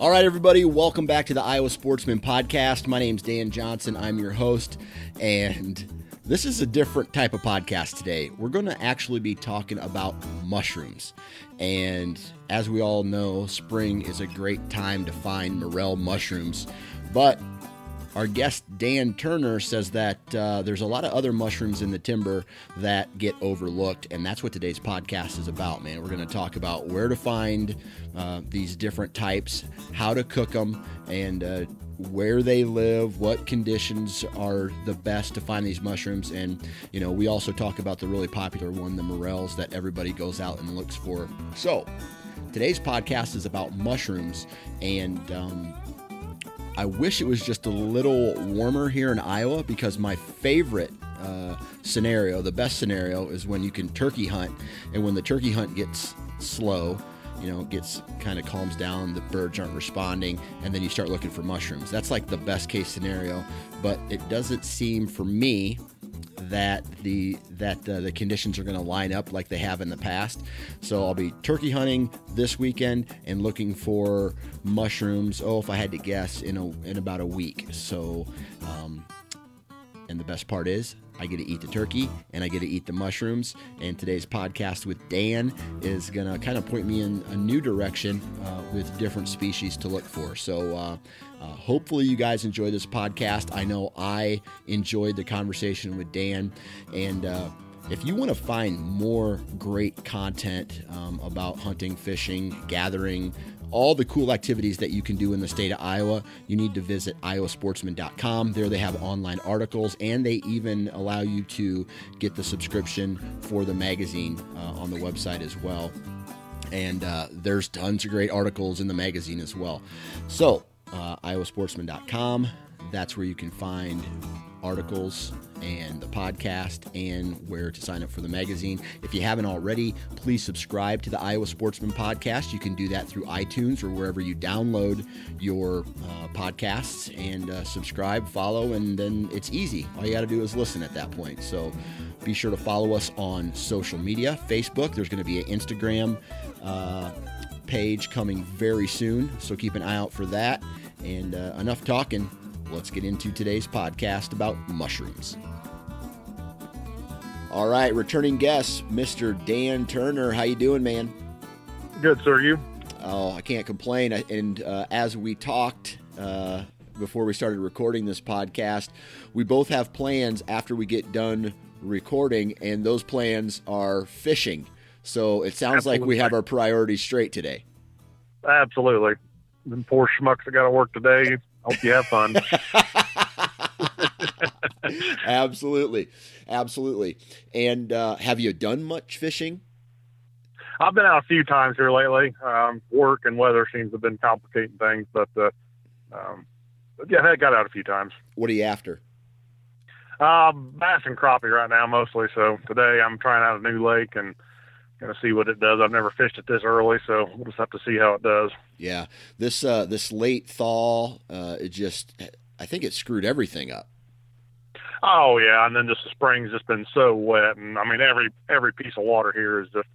All right, everybody, welcome back to the Iowa Sportsman Podcast. My name's Dan Johnson. I'm your host, and this is a different type of podcast today. We're going to actually be talking about mushrooms. And as we all know, spring is a great time to find morel mushrooms. But our guest Dan Turner says that uh, there's a lot of other mushrooms in the timber that get overlooked, and that's what today's podcast is about, man. We're going to talk about where to find uh, these different types, how to cook them, and uh, where they live, what conditions are the best to find these mushrooms, and you know we also talk about the really popular one, the morels, that everybody goes out and looks for. So today's podcast is about mushrooms and. Um, I wish it was just a little warmer here in Iowa because my favorite uh, scenario, the best scenario, is when you can turkey hunt, and when the turkey hunt gets slow, you know, gets kind of calms down, the birds aren't responding, and then you start looking for mushrooms. That's like the best case scenario, but it doesn't seem for me that the that uh, the conditions are going to line up like they have in the past. So I'll be turkey hunting this weekend and looking for mushrooms. Oh, if I had to guess, in a in about a week. So, um, and the best part is I get to eat the turkey and I get to eat the mushrooms. And today's podcast with Dan is going to kind of point me in a new direction uh, with different species to look for. So, uh, uh, hopefully, you guys enjoy this podcast. I know I enjoyed the conversation with Dan. And uh, if you want to find more great content um, about hunting, fishing, gathering, all the cool activities that you can do in the state of Iowa, you need to visit iowasportsman.com. There they have online articles and they even allow you to get the subscription for the magazine uh, on the website as well. And uh, there's tons of great articles in the magazine as well. So, uh, iowasportsman.com. That's where you can find articles and the podcast and where to sign up for the magazine. If you haven't already, please subscribe to the Iowa Sportsman podcast. You can do that through iTunes or wherever you download your uh, podcasts and uh, subscribe, follow, and then it's easy. All you got to do is listen at that point. So be sure to follow us on social media Facebook, there's going to be an Instagram. Uh, page coming very soon, so keep an eye out for that. And uh, enough talking let's get into today's podcast about mushrooms. All right, returning guest, Mr. Dan Turner. How you doing, man? Good, sir. You? Oh, I can't complain. And uh, as we talked uh, before we started recording this podcast, we both have plans after we get done recording, and those plans are fishing. So it sounds Absolutely. like we have our priorities straight today. Absolutely. The poor schmucks that got to work today Hope you have fun. absolutely, absolutely. And uh, have you done much fishing? I've been out a few times here lately. Um, work and weather seems to have been complicating things, but, uh, um, but yeah, I got out a few times. What are you after? Uh, bass and crappie right now mostly. So today I'm trying out a new lake and going to see what it does. I've never fished it this early, so we'll just have to see how it does. Yeah, this uh, this late thaw, uh, it just I think it screwed everything up. Oh yeah, and then just the spring's just been so wet, and I mean every every piece of water here is just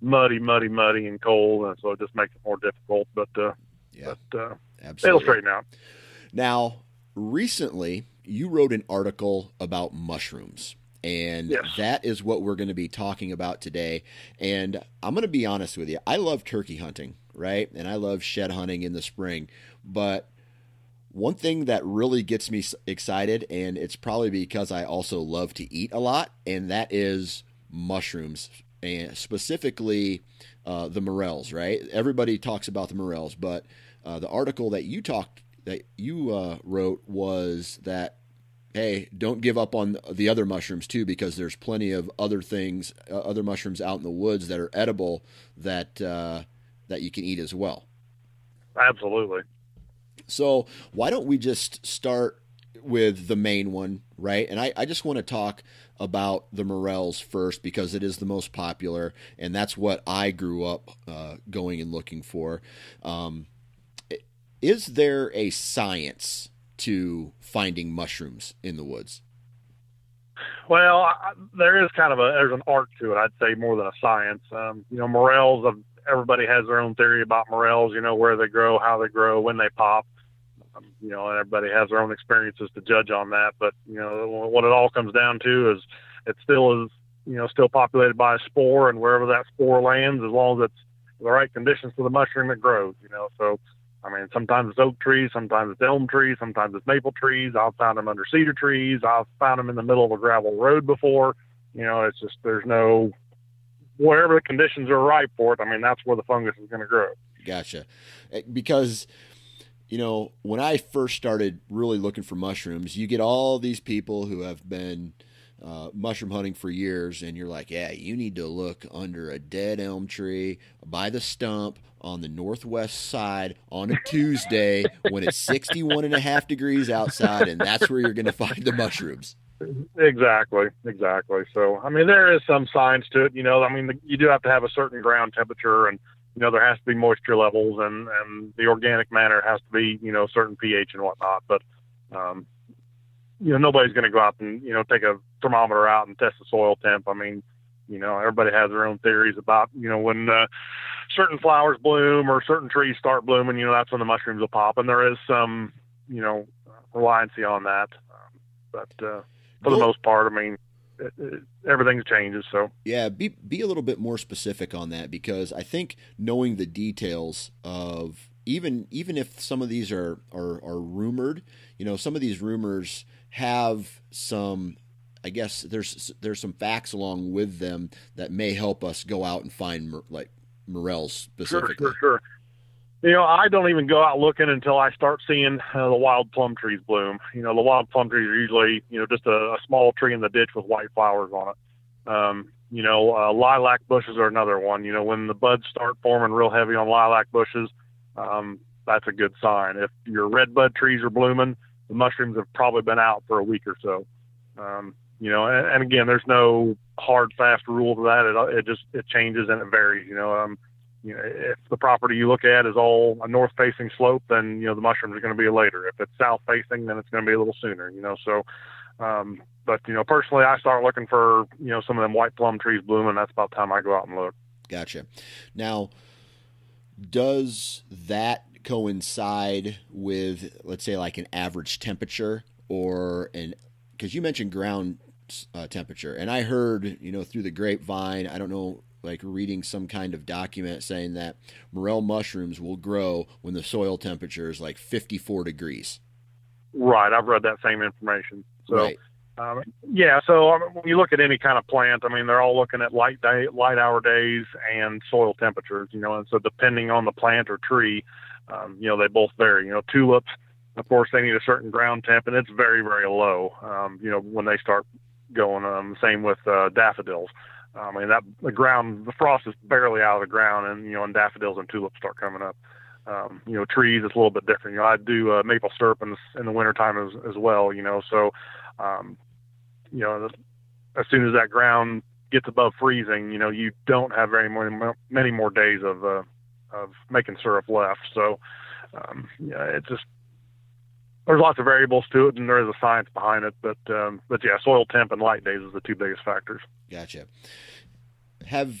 muddy, muddy, muddy, and cold, and so it just makes it more difficult. But uh, yeah, but uh, Absolutely. it'll straighten out. Now, recently, you wrote an article about mushrooms. And yes. that is what we're going to be talking about today. And I'm going to be honest with you. I love turkey hunting, right? And I love shed hunting in the spring. But one thing that really gets me excited, and it's probably because I also love to eat a lot, and that is mushrooms, and specifically uh, the morels. Right? Everybody talks about the morels, but uh, the article that you talked that you uh, wrote was that hey, don't give up on the other mushrooms too, because there's plenty of other things, uh, other mushrooms out in the woods that are edible that uh, that you can eat as well. Absolutely. So why don't we just start with the main one, right? And I, I just want to talk about the morels first because it is the most popular, and that's what I grew up uh, going and looking for. Um, is there a science to finding mushrooms in the woods? Well, I, there is kind of a there's an art to it. I'd say more than a science. Um, you know, morels. Everybody has their own theory about morels. You know, where they grow, how they grow, when they pop. Um, you know, and everybody has their own experiences to judge on that. But you know, what it all comes down to is it still is you know still populated by a spore, and wherever that spore lands, as long as it's the right conditions for the mushroom, it grows. You know, so I mean, sometimes it's oak trees, sometimes it's elm trees, sometimes it's maple trees. I've found them under cedar trees. I've found them in the middle of a gravel road before. You know, it's just there's no wherever the conditions are right for it. I mean, that's where the fungus is going to grow. Gotcha, eh, because you know when I first started really looking for mushrooms, you get all these people who have been uh, mushroom hunting for years, and you're like, yeah, you need to look under a dead elm tree by the stump on the northwest side on a Tuesday when it's 61 and a half degrees outside, and that's where you're going to find the mushrooms. Exactly, exactly. So, I mean, there is some science to it. You know, I mean, you do have to have a certain ground temperature, and you know, there has to be moisture levels, and and the organic matter has to be, you know, certain pH and whatnot. But, um, you know, nobody's going to go out and you know take a thermometer out and test the soil temp. I mean, you know, everybody has their own theories about you know when uh, certain flowers bloom or certain trees start blooming. You know, that's when the mushrooms will pop, and there is some you know reliancy on that. Um, but uh, for the most part, I mean, it, it, everything changes. So yeah, be be a little bit more specific on that because I think knowing the details of even even if some of these are are, are rumored, you know, some of these rumors have some I guess there's there's some facts along with them that may help us go out and find like morels specifically. Sure, sure, sure. You know, I don't even go out looking until I start seeing uh, the wild plum trees bloom. You know, the wild plum trees are usually, you know, just a, a small tree in the ditch with white flowers on it. Um, you know, uh, lilac bushes are another one. You know, when the buds start forming real heavy on lilac bushes, um, that's a good sign. If your red bud trees are blooming, the mushrooms have probably been out for a week or so. Um, you know, and, and again, there's no hard, fast rule to that. It, it just it changes and it varies. You know, um, you know, if the property you look at is all a north facing slope, then you know the mushrooms are going to be later. If it's south facing, then it's going to be a little sooner. You know, so. Um, but you know, personally, I start looking for you know some of them white plum trees blooming. That's about time I go out and look. Gotcha. Now, does that coincide with, let's say, like an average temperature or an because you mentioned ground uh, temperature, and I heard, you know, through the grapevine, I don't know, like reading some kind of document saying that morel mushrooms will grow when the soil temperature is like 54 degrees. Right, I've read that same information. So, right. um, yeah, so I mean, when you look at any kind of plant, I mean, they're all looking at light day, light hour days, and soil temperatures. You know, and so depending on the plant or tree, um, you know, they both vary. You know, tulips of course, they need a certain ground temp, and it's very, very low. Um, you know, when they start going. Um, same with uh, daffodils. I mean, that the ground, the frost is barely out of the ground, and you know, and daffodils and tulips start coming up. Um, you know, trees it's a little bit different. You know, I do uh, maple syrup in, in the wintertime as as well. You know, so um, you know, as soon as that ground gets above freezing, you know, you don't have very more, many more days of uh, of making syrup left. So, um, yeah, it just there's lots of variables to it, and there is a science behind it. But um, but yeah, soil temp and light days is the two biggest factors. Gotcha. Have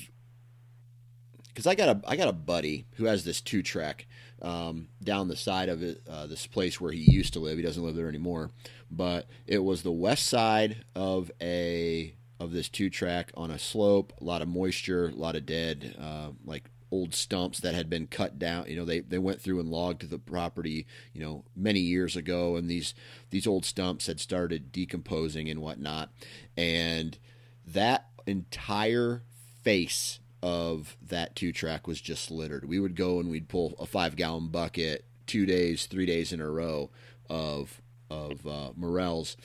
because I got a I got a buddy who has this two track um, down the side of it, uh, this place where he used to live. He doesn't live there anymore, but it was the west side of a of this two track on a slope, a lot of moisture, a lot of dead uh, like old stumps that had been cut down. You know, they, they went through and logged the property, you know, many years ago, and these these old stumps had started decomposing and whatnot, and that entire face of that two track was just littered. We would go and we'd pull a five gallon bucket two days, three days in a row of of uh, morels.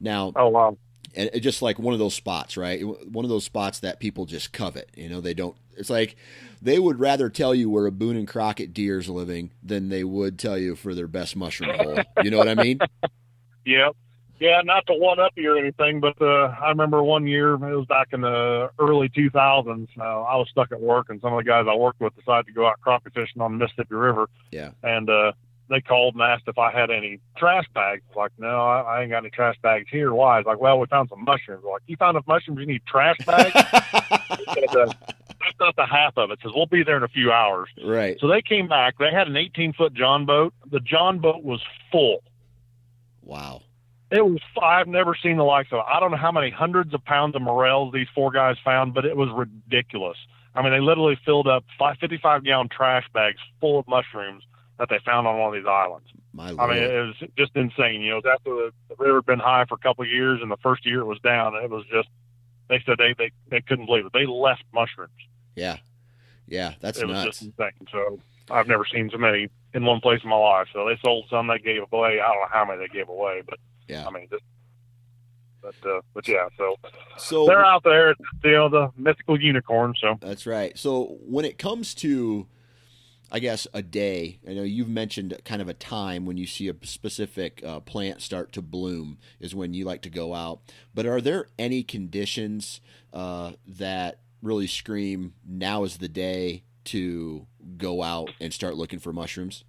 Now, oh wow, and just like one of those spots, right? One of those spots that people just covet. You know, they don't. It's like they would rather tell you where a Boone and Crockett deer is living than they would tell you for their best mushroom hole. You know what I mean? Yep. Yeah, not to one up you or anything, but uh, I remember one year it was back in the early 2000s. Uh, I was stuck at work, and some of the guys I worked with decided to go out crappie fishing on the Mississippi River. Yeah. And uh, they called and asked if I had any trash bags. Like, no, I, I ain't got any trash bags here. Why? It's like, well, we found some mushrooms. Like, you found enough mushrooms, you need trash bags? and, uh, that's not the half of it. Says we'll be there in a few hours. Right. So they came back. They had an 18 foot John boat. The John boat was full. Wow. It was. I've never seen the likes of it. I don't know how many hundreds of pounds of morels these four guys found, but it was ridiculous. I mean, they literally filled up five, 55 gallon trash bags full of mushrooms that they found on one of these islands. My I mean, it was just insane. You know, it after the, the river had been high for a couple of years, and the first year it was down. It was just. They said they they, they couldn't believe it. They left mushrooms. Yeah. Yeah, that's it was just insane. So I've never seen so many in one place in my life. So they sold some, they gave away. I don't know how many they gave away, but yeah. I mean, just, but uh, but yeah. So so they're out there, you know, the mythical unicorn. So that's right. So when it comes to I guess a day. I know you've mentioned kind of a time when you see a specific uh, plant start to bloom is when you like to go out. But are there any conditions uh, that really scream now is the day to go out and start looking for mushrooms?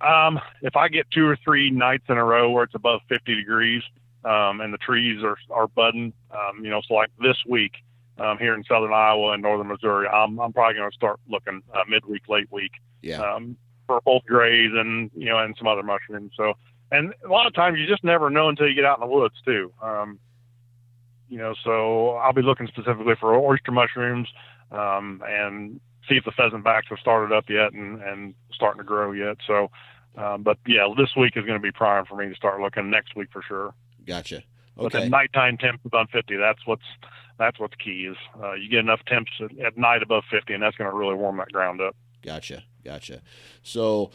Um, if I get two or three nights in a row where it's above 50 degrees um, and the trees are, are budding, um, you know, so like this week, um, here in southern Iowa and northern Missouri. I'm, I'm probably going to start looking uh, midweek, late week yeah. um, for both grays and you know and some other mushrooms. So and a lot of times you just never know until you get out in the woods too. Um, you know, so I'll be looking specifically for oyster mushrooms um, and see if the pheasant backs have started up yet and, and starting to grow yet. So, um, but yeah, this week is going to be prime for me to start looking. Next week for sure. Gotcha. Okay. But the nighttime temps above 50, that's what's that's what the key is uh, you get enough temps at, at night above 50, and that's going to really warm that ground up. Gotcha. Gotcha. So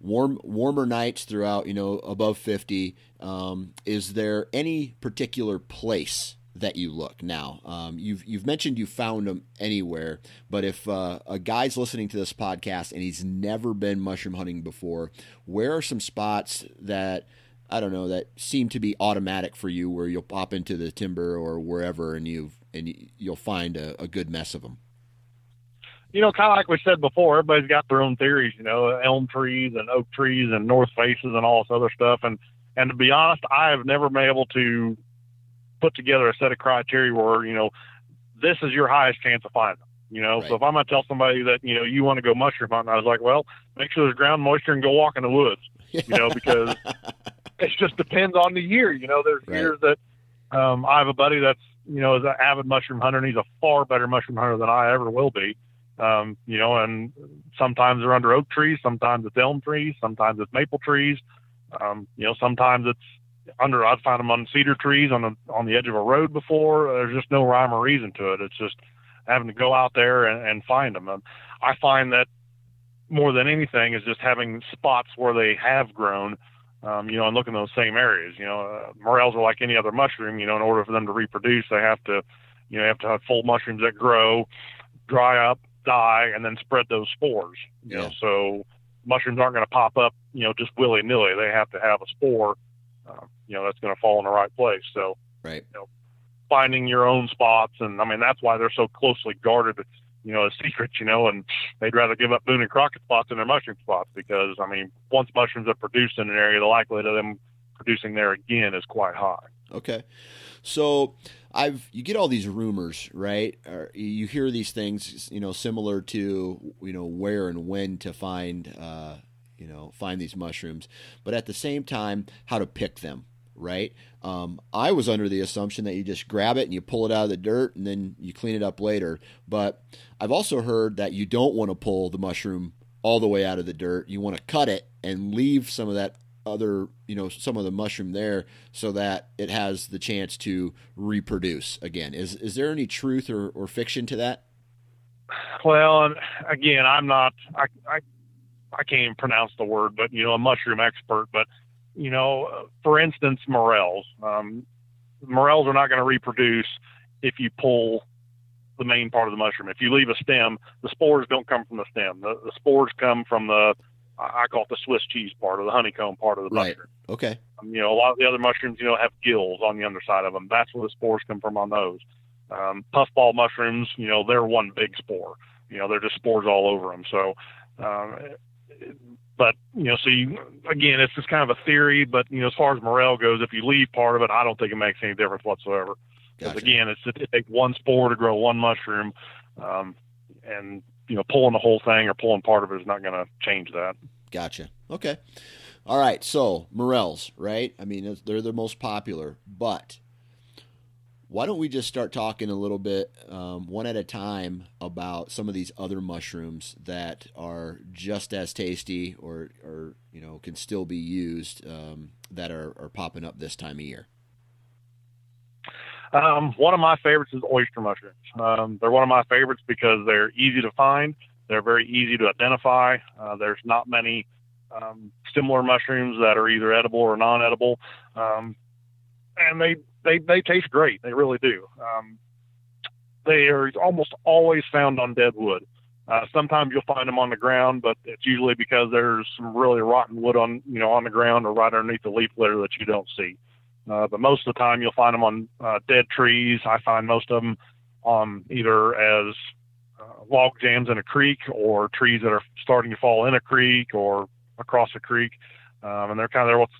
warm warmer nights throughout, you know, above 50. Um, is there any particular place that you look now? Um, you've you've mentioned you found them anywhere, but if uh, a guy's listening to this podcast and he's never been mushroom hunting before, where are some spots that I don't know that seem to be automatic for you, where you'll pop into the timber or wherever, and you and you- you'll find a, a good mess of them. you know, kind of like we said before, everybody's got their own theories, you know, elm trees and oak trees and north faces and all this other stuff. And, and to be honest, I have never been able to put together a set of criteria where, you know, this is your highest chance of finding them. You know, Right. so if I'm going to tell somebody that, you know, you want to go mushroom hunting, I was like, well, make sure there's ground moisture and go walk in the woods, you know, because it just depends on the year. You know, there's Right. years that um, I have a buddy that's you know is an avid mushroom hunter, and he's a far better mushroom hunter than I ever will be. Um, you know, and sometimes they're under oak trees, sometimes it's elm trees, sometimes it's maple trees. Um, you know, sometimes it's under. I've found them on cedar trees on the on the edge of a road before. There's just no rhyme or reason to it. It's just having to go out there and, and find them. And I find that more than anything is just having spots where they have grown um, you know, and look in those same areas. You know, uh, morels are like any other mushroom. You know, in order for them to reproduce, they have to, you know, have to have full mushrooms that grow, dry up, die, and then spread those spores. You Yeah. know, so mushrooms aren't going to pop up, you know, just willy nilly. They have to have a spore, uh, you know, that's going to fall in the right place. So right. You know, finding your own spots, and I mean that's why they're so closely guarded. It's you know a secret, you know, and they'd rather give up Boone and Crockett spots than their mushroom spots because I mean once mushrooms are produced in an area, the likelihood of them producing there again is quite high. Okay. So I've you get all these rumors, right? Or you hear these things, you know, similar to you know where and when to find, uh, you know, find these mushrooms, but at the same time, how to pick them. Right? Um, I was under the assumption that you just grab it and you pull it out of the dirt and then you clean it up later. But I've also heard that you don't want to pull the mushroom all the way out of the dirt. You want to cut it and leave some of that other, you know, some of the mushroom there so that it has the chance to reproduce again. Is is there any truth or, or fiction to that? Well, again, I'm not, I, I, I can't even pronounce the word, but you know, a mushroom expert. But you know, for instance, morels. Um, morels are not going to reproduce if you pull the main part of the mushroom. If you leave a stem, the spores don't come from the stem. The, the spores come from the I call it the Swiss cheese part or the honeycomb part of the right. mushroom. Okay. Um, you know, a lot of the other mushrooms, you know, have gills on the underside of them. That's where the spores come from on those. Um, puffball mushrooms, you know, they're one big spore. You know, they're just spores all over them. So, um, but you know, so you, again, it's just kind of a theory. But you know, as far as morel goes, if you leave part of it, I don't think it makes any difference whatsoever. Because Gotcha. again, it's it takes one spore to grow one mushroom, um, and you know, pulling the whole thing or pulling part of it is not going to change that. Gotcha. Okay. All right. So morels, right? I mean, they're the most popular, but why don't we just start talking a little bit, um, one at a time, about some of these other mushrooms that are just as tasty, or, or you know, can still be used um, that are, are popping up this time of year. Um, one of my favorites is oyster mushrooms. Um, they're one of my favorites because they're easy to find. They're very easy to identify. Uh, there's not many um, similar mushrooms that are either edible or non-edible, um, and they, they they taste great. They really do. Um, they are almost always found on dead wood. Uh, sometimes you'll find them on the ground, but it's usually because there's some really rotten wood on you know on the ground or right underneath the leaf litter that you don't see. Uh, but most of the time, you'll find them on uh, dead trees. I find most of them on either as uh, log jams in a creek or trees that are starting to fall in a creek or across a creek. Um, and they're kind of they're what's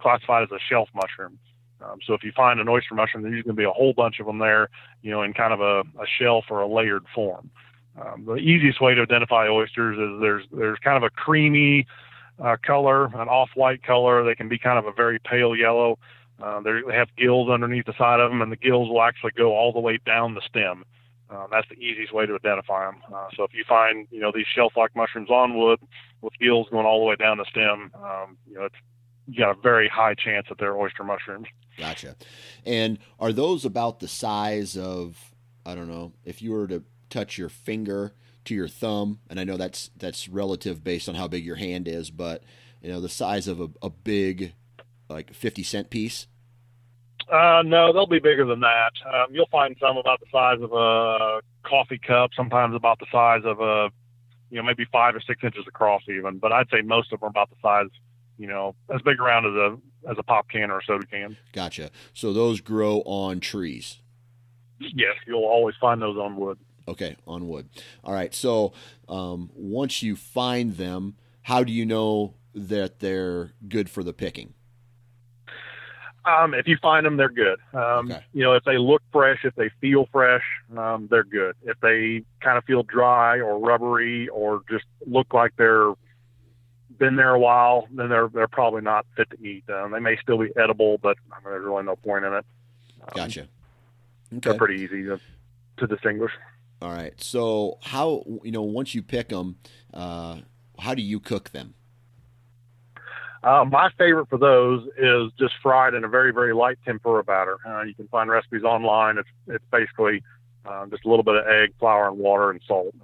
classified as a shelf mushroom. Um, so if you find an oyster mushroom, there's going to be a whole bunch of them there, you know, in kind of a, a shelf or a layered form. Um, the easiest way to identify oysters is there's there's kind of a creamy uh, color, an off-white color. They can be kind of a very pale yellow. Uh, they have gills underneath the side of them, and the gills will actually go all the way down the stem. Uh, that's the easiest way to identify them. Uh, so if you find, you know, these shelf-like mushrooms on wood with gills going all the way down the stem, um, you know, it's, you got a very high chance that they're oyster mushrooms. Gotcha. And are those about the size of I don't know if you were to touch your finger to your thumb, and I know that's that's relative based on how big your hand is, but you know the size of a, a big like fifty cent piece. Uh, no, they'll be bigger than that. Um, you'll find some about the size of a coffee cup, sometimes about the size of a, you know, maybe five or six inches across even. But I'd say most of them are about the size, you know, as big around as a as a pop can or a soda can. Gotcha. So those grow on trees. Yes, you'll always find those on wood. Okay, on wood. All right. So um, once you find them, how do you know that they're good for the picking? Um, if you find them, they're good. Um, Okay. You know, if they look fresh, if they feel fresh, um, they're good. If they kind of feel dry or rubbery or just look like they're been there a while, then they're they're probably not fit to eat. Um, they may still be edible, but I mean, there's really no point in it. Um, Gotcha. They're pretty easy to, to distinguish. All right. So how you know once you pick them, uh, how do you cook them? Uh, my favorite for those is just fried in a very, very light tempura batter. Uh, you can find recipes online. It's it's basically uh, just a little bit of egg, flour, and water and salt.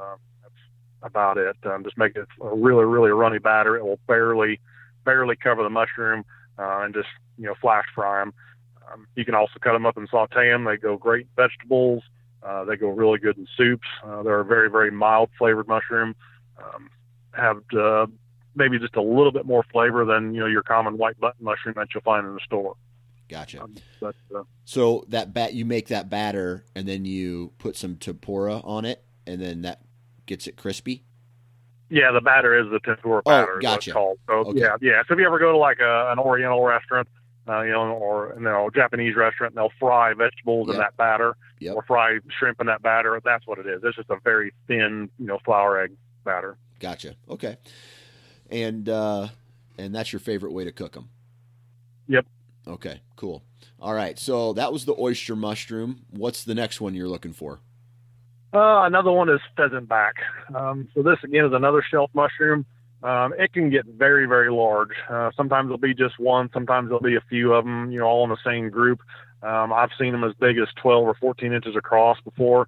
About it. Um, just make it a really, really runny batter. It will barely, barely cover the mushroom, uh, and just you know flash fry them. Um, you can also cut them up and saute them. They go great in vegetables. Uh, they go really good in soups. Uh, they're a very, very mild flavored mushroom. Um, have uh, maybe just a little bit more flavor than you know your common white button mushroom that you'll find in the store. Gotcha. Um, but uh, So that bat you make that batter and then you put some tempura on it and then that gets it crispy. yeah, the batter is the tempura Oh, batter. what gotcha. called. So Okay. yeah, yeah. So if you ever go to like a, an Oriental restaurant, uh, you know, or you know, Japanese restaurant, and they'll fry vegetables in that batter, Yep. or fry shrimp in that batter. That's what it is. It's just a very thin, you know, flour egg batter. Gotcha. Okay. And uh, and that's your favorite way to cook them. Yep. Okay, cool. All right, so that was the oyster mushroom. What's the next one you're looking for? Uh, another one is pheasant back. Um, so this again is another shelf mushroom. Um, it can get very, very large. Uh, sometimes it'll be just one. Sometimes there'll be a few of them, you know, all in the same group. Um, I've seen them as big as 12 or 14 inches across before.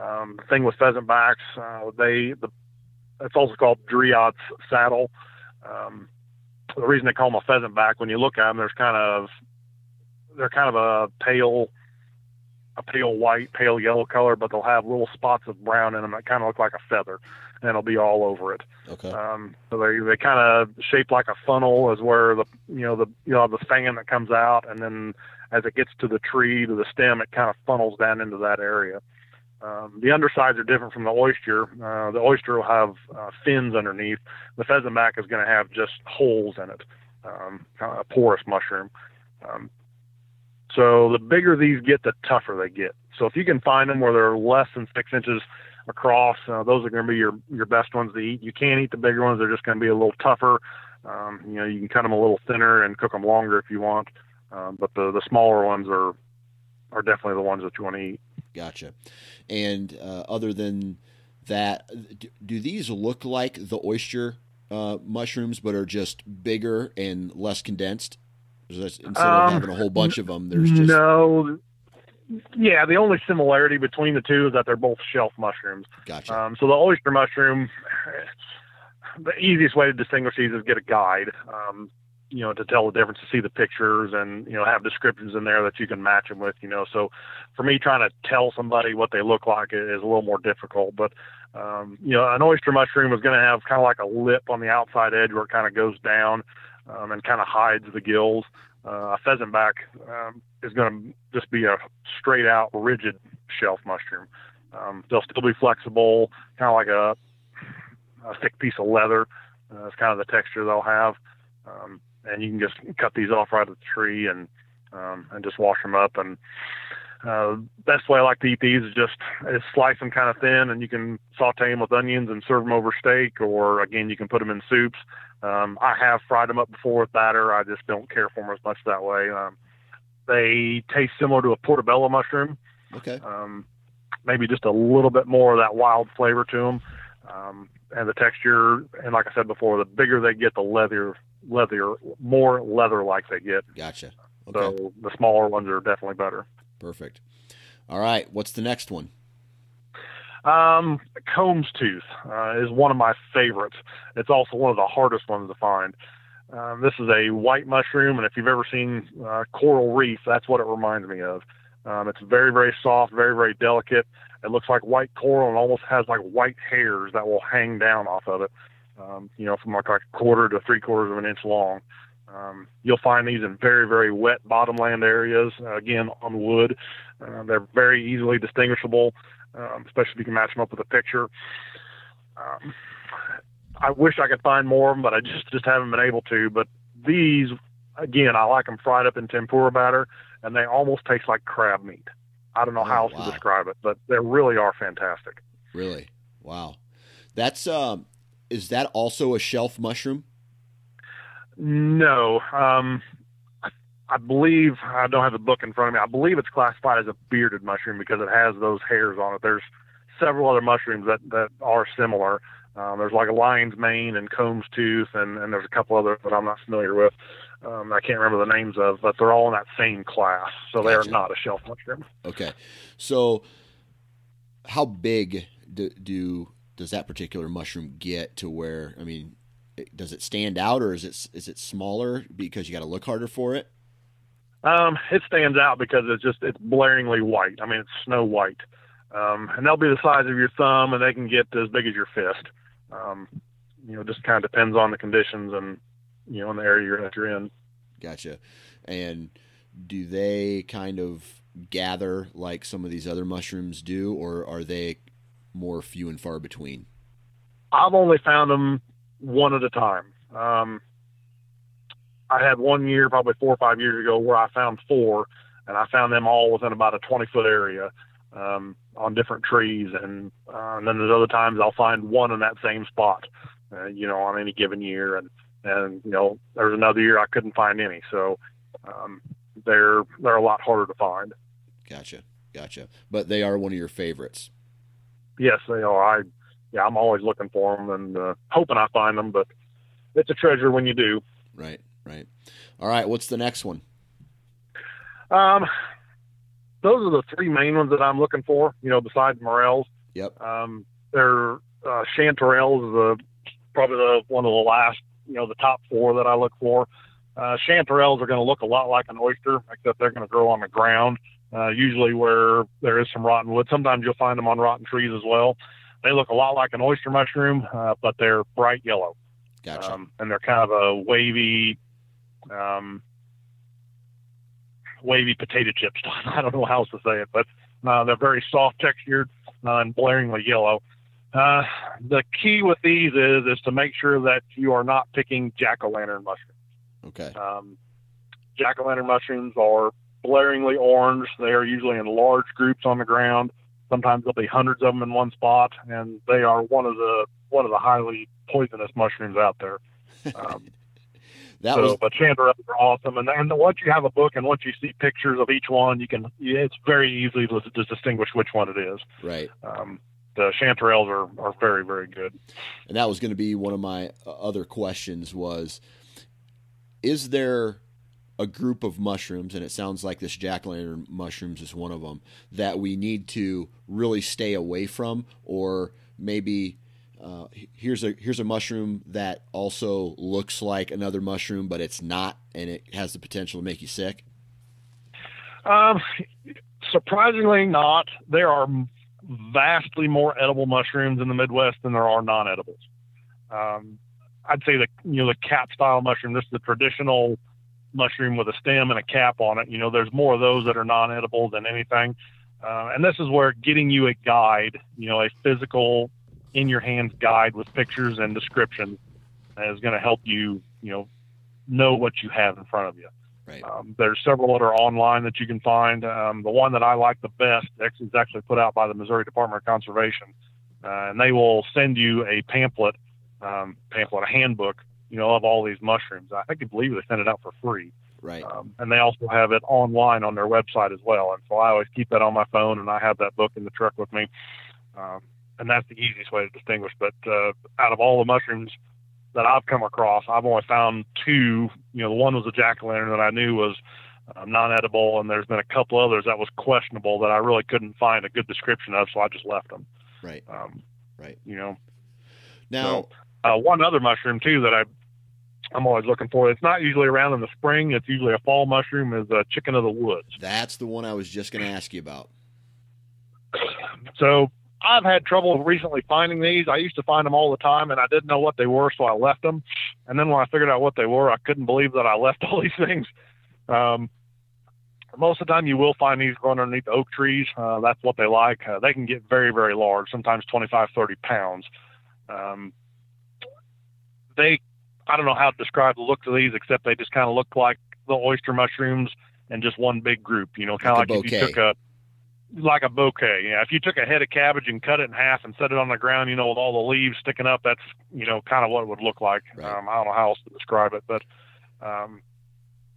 Um, the thing with pheasant backs, uh, they the it's also called Dryad's saddle. Um, the reason they call them a pheasant back, when you look at them, there's kind of they're kind of a pale, a pale white, pale yellow color, but they'll have little spots of brown in them that kind of look like a feather, and it'll be all over it. Okay. Um, so they they kind of shape like a funnel, is where the you know the you know the fan that comes out, and then as it gets to the tree to the stem, it kind of funnels down into that area. Um, the undersides are different from the oyster. Uh, the oyster will have uh, fins underneath. The pheasant back is going to have just holes in it, um, kind of a porous mushroom. Um, so the bigger these get, the tougher they get. So if you can find them where they're less than six inches across, uh, those are going to be your your best ones to eat. You can't eat the bigger ones; they're just going to be a little tougher. Um, you know, you can cut them a little thinner and cook them longer if you want. Um, but the the smaller ones are are definitely the ones that you want to eat. Gotcha. And uh, other than that, do, these look like the oyster uh, mushrooms, but are just bigger and less condensed? Instead um, of having a whole bunch of them, there's just no. Yeah, the only similarity between the two is that they're both shelf mushrooms. Gotcha. Um, so the oyster mushroom, the easiest way to distinguish these is get a guide. Um, you know, to tell the difference, to see the pictures and, you know, have descriptions in there that you can match them with, you know. So for me, trying to tell somebody what they look like is a little more difficult. But, um, you know, an oyster mushroom is going to have kind of like a lip on the outside edge where it kind of goes down um, and kind of hides the gills. Uh, a pheasant back um, is going to just be a straight out rigid shelf mushroom. Um, they'll still be flexible, kind of like a, a thick piece of leather. Uh, that's kind of the texture they'll have. Um, and you can just cut these off right at the tree and um, and just wash them up. And uh, best way I like to eat these is just is slice them kind of thin, and you can saute them with onions and serve them over steak, or again you can put them in soups. Um, I have fried them up before with batter. I just don't care for them as much that way. Um, they taste similar to a portobello mushroom. Okay. Um, maybe just a little bit more of that wild flavor to them. Um, and the texture, and like I said before, the bigger they get, the leather leather, more leather like they get. Gotcha. Okay. So the smaller ones are definitely better. Perfect. All right. What's the next one? Um, Combs tooth uh, is one of my favorites. It's also one of the hardest ones to find. Um, this is a white mushroom, and if you've ever seen uh, coral reef, that's what it reminds me of. Um, it's very, very soft, very, very delicate. It looks like white coral and almost has like white hairs that will hang down off of it um, you know, from like a quarter to three quarters of an inch long. Um, you'll find these in very, very wet bottomland areas, uh, again, on wood. Uh, they're very easily distinguishable, um, especially if you can match them up with a picture. Um, I wish I could find more of them, but I just, just haven't been able to. But these, again, I like them fried up in tempura batter, and they almost taste like crab meat. I don't know oh, how else wow. to describe it, but they really are fantastic. Really? Wow. That's um is that also a shelf mushroom? No. Um, I, believe I don't have the book in front of me. I believe it's classified as a bearded mushroom because it has those hairs on it. There's several other mushrooms that that are similar. Um, there's like a lion's mane and Combs tooth, and, and there's a couple others that I'm not familiar with. Um, I can't remember the names of, but they're all in that same class, so gotcha. they are not a shelf mushroom. Okay, so how big do, do does that particular mushroom get to where I mean, does it stand out or is it is it smaller because you got to look harder for it? Um, it stands out because it's just it's blaringly white. I mean, it's snow white, um, and they'll be the size of your thumb, and they can get as big as your fist. Um, you know, just kind of depends on the conditions and you know in the area you're, that you're in. Gotcha. And do they kind of gather like some of these other mushrooms do, or are they more few and far between? I've only found them one at a time. Um, I had one year, probably four or five years ago, where I found four, and I found them all within about a 20 foot area um, on different trees. And, uh, and then there's other times I'll find one in that same spot, uh, you know, on any given year. And, and, you know, there was another year I couldn't find any. So, um, they're they're a lot harder to find. Gotcha, gotcha. But they are one of your favorites. Yes, they are. I yeah, I'm always looking for them and uh, hoping I find them, but it's a treasure when you do. Right, right. All right, what's the next one? Um, those are the three main ones that I'm looking for. You know, besides morels. Yep. Um, they're uh, chanterelles is the probably the one of the last. You know, the top four that I look for. Uh, chanterelles are going to look a lot like an oyster, except they're going to grow on the ground. Uh, usually where there is some rotten wood. Sometimes you'll find them on rotten trees as well. They look a lot like an oyster mushroom, uh, but they're bright yellow. Gotcha. Um, and they're kind of a wavy, um, wavy potato chips. I don't know how else to say it, but uh, they're very soft textured uh, and blaringly yellow. Uh, the key with these is is to make sure that you are not picking jack o' lantern mushrooms. Okay. Um, jack o' lantern mushrooms are blaringly orange. They are usually in large groups on the ground. Sometimes there'll be hundreds of them in one spot, and they are one of the one of the highly poisonous mushrooms out there. Um, that so, was but chanterelles are awesome, and and once you have a book and once you see pictures of each one, you can it's very easy to, to distinguish which one it is. right. Um, the chanterelles are, are very very good. And that was going to be one of my uh, other questions was is there a group of mushrooms and it sounds like this jack-o'-lantern mushrooms is one of them that we need to really stay away from or maybe uh, here's a here's a mushroom that also looks like another mushroom but it's not and it has the potential to make you sick Um, surprisingly, not. There are vastly more edible mushrooms in the Midwest than there are non-edibles. Um, I'd say the you know the cap style mushroom. This is the traditional mushroom with a stem and a cap on it. You know, there's more of those that are non-edible than anything. Uh, and this is where getting you a guide, you know, a physical, in your hands guide with pictures and descriptions, is going to help you, you know, know what you have in front of you. right Um, there's several that are online that you can find. Um, the one that I like the best is actually put out by the Missouri Department of Conservation, uh, and they will send you a pamphlet, um, pamphlet, a handbook, you know, of all these mushrooms. I think I believe they send it out for free, right um, and they also have it online on their website as well. And so I always keep that on my phone, and I have that book in the truck with me, um, and that's the easiest way to distinguish. But uh, out of all the mushrooms that I've come across, I've only found two. You know, the one was a jack o' lantern that I knew was um, non-edible, and there's been a couple others that was questionable that I really couldn't find a good description of, so I just left them. right Um, right you know, now uh, one other mushroom too that I I'm always looking for. It's not usually around in the spring. It's usually a fall mushroom. Is a chicken of the woods. that's the one i was just going to ask you about So I've had trouble recently finding these. I used to find them all the time, and I didn't know what they were, so I left them. And then when I figured out what they were, I couldn't believe that I left all these things. Um, most of the time, you will find these growing underneath oak trees. Uh, that's what they like. Uh, they can get very, very large, sometimes 25, 30 pounds. Um, they, I don't know how to describe the look of these, except they just kind of look like the oyster mushrooms and just one big group. You know, kind of Like like, if you took a like a bouquet. Yeah, if you took a head of cabbage and cut it in half and set it on the ground, you know, with all the leaves sticking up, that's you know kind of what it would look like. Right. Um, I don't know how else to describe it, but um,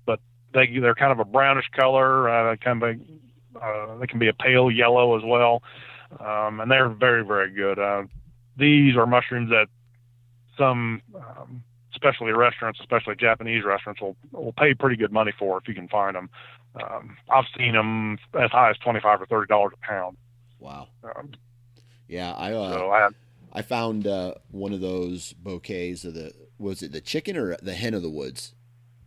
but they they're kind of a brownish color, uh, kind of a, uh, they can be a pale yellow as well, um, and they're very very good. Uh, these are mushrooms that some um, especially restaurants, especially Japanese restaurants, will will pay pretty good money for if you can find them. Um, I've seen them as high as twenty five or thirty dollars a pound. wow Um, yeah i uh, so I, I found uh, one of those bouquets of the was it the chicken or the hen of the woods?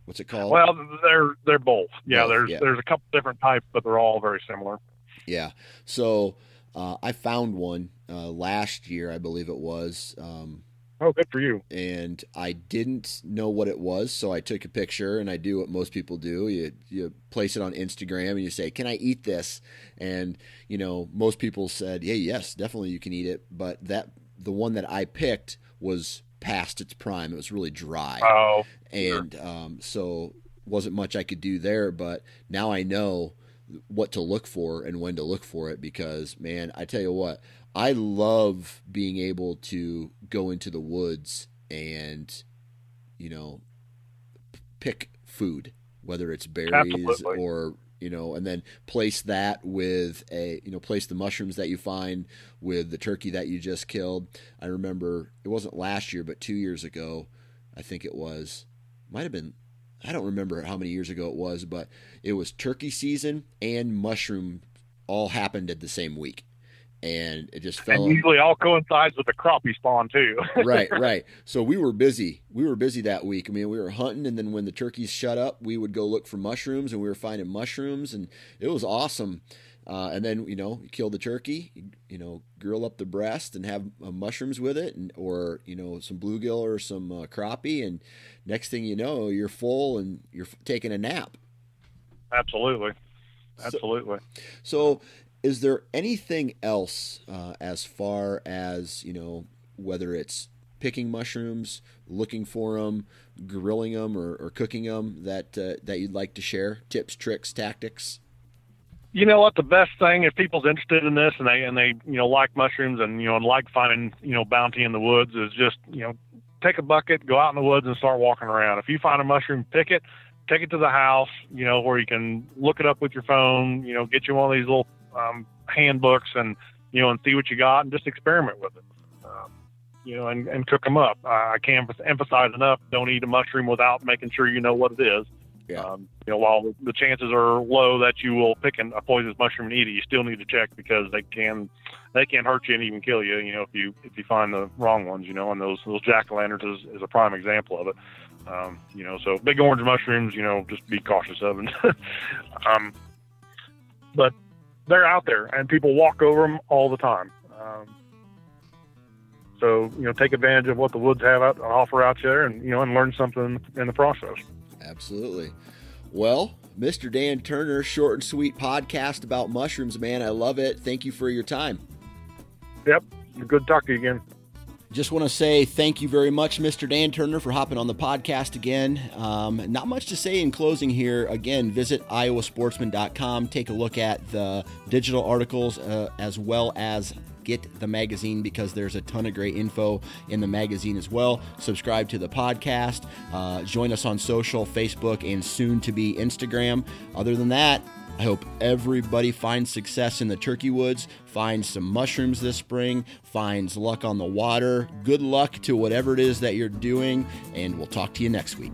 What's it called? well, they're they're both. Yeah, Both, there's yeah. there's a couple different types, but they're all very similar. yeah. So uh, I found one uh, last year, I believe it was, um, Oh, good for you. and I didn't know what it was, so I took a picture, and I do what most people do: you you place it on Instagram, and you say, "Can I eat this?" And you know, most people said, "Yeah, yes, definitely you can eat it," but that the one that I picked was past its prime. It was really dry. Oh, and um, so wasn't much I could do there. But now I know what to look for and when to look for it because man, I tell you what, I love being able to go into the woods and you know pick food whether it's berries Absolutely. or you know, and then place that with a, you know, place the mushrooms that you find with the turkey that you just killed. I remember it wasn't last year, but two years ago, I think it was, might have been, I don't remember how many years ago it was, but it was turkey season and mushroom all happened at the same week and it just fell. And usually all coincides with the crappie spawn too. right, right. So we were busy. We were busy that week. I mean, we were hunting, and then when the turkeys shut up, we would go look for mushrooms, and we were finding mushrooms, and it was awesome. Uh, and then you know, you kill the turkey, you, you know, grill up the breast and have uh, mushrooms with it, and or you know, some bluegill or some uh, crappie, and next thing you know, you're full and you're taking a nap. Absolutely, absolutely. So, so is there anything else uh, as far as you know whether it's picking mushrooms looking for them grilling them or, or cooking them that uh, that you'd like to share? Tips tricks tactics? You know what? The best thing if people's interested in this and they and they you know like mushrooms and you know and like finding you know bounty in the woods is just you know take a bucket go out in the woods and start walking around. If you find a mushroom pick it. Take it to the house you know where you can look it up with your phone you know get you one of these little um, handbooks and you know and see what you got and just experiment with it. Um, you know, and, and cook them up. I can't emphasize enough: don't eat a mushroom without making sure you know what it is. Yeah. Um, you know, while the chances are low that you will pick an, a poisonous mushroom and eat it, you still need to check because they can they can hurt you and even kill you. You know, if you if you find the wrong ones. You know, and those those jack o' lanterns is, is a prime example of it. Um, you know, so big orange mushrooms. You know, just be cautious of them. um, but they're out there and people walk over them all the time. Um, so you know, take advantage of what the woods have out, offer out there, and you know, and learn something in the process. Absolutely. Well, Mr. Dan Turner, short and sweet podcast about mushrooms, man. I love it. Thank you for your time. Yep, good talk to you again. Just want to say thank you very much, Mr. Dan Turner, for hopping on the podcast again. Um, not much to say in closing here. Again, visit iowasportsman.com. Take a look at the digital articles uh, as well as get the magazine because there's a ton of great info in the magazine as well. Subscribe to the podcast. Uh, join us on social, Facebook, and soon to be Instagram. Other than that, I hope everybody finds success in the turkey woods, finds some mushrooms this spring, finds luck on the water. Good luck to whatever it is that you're doing, and we'll talk to you next week.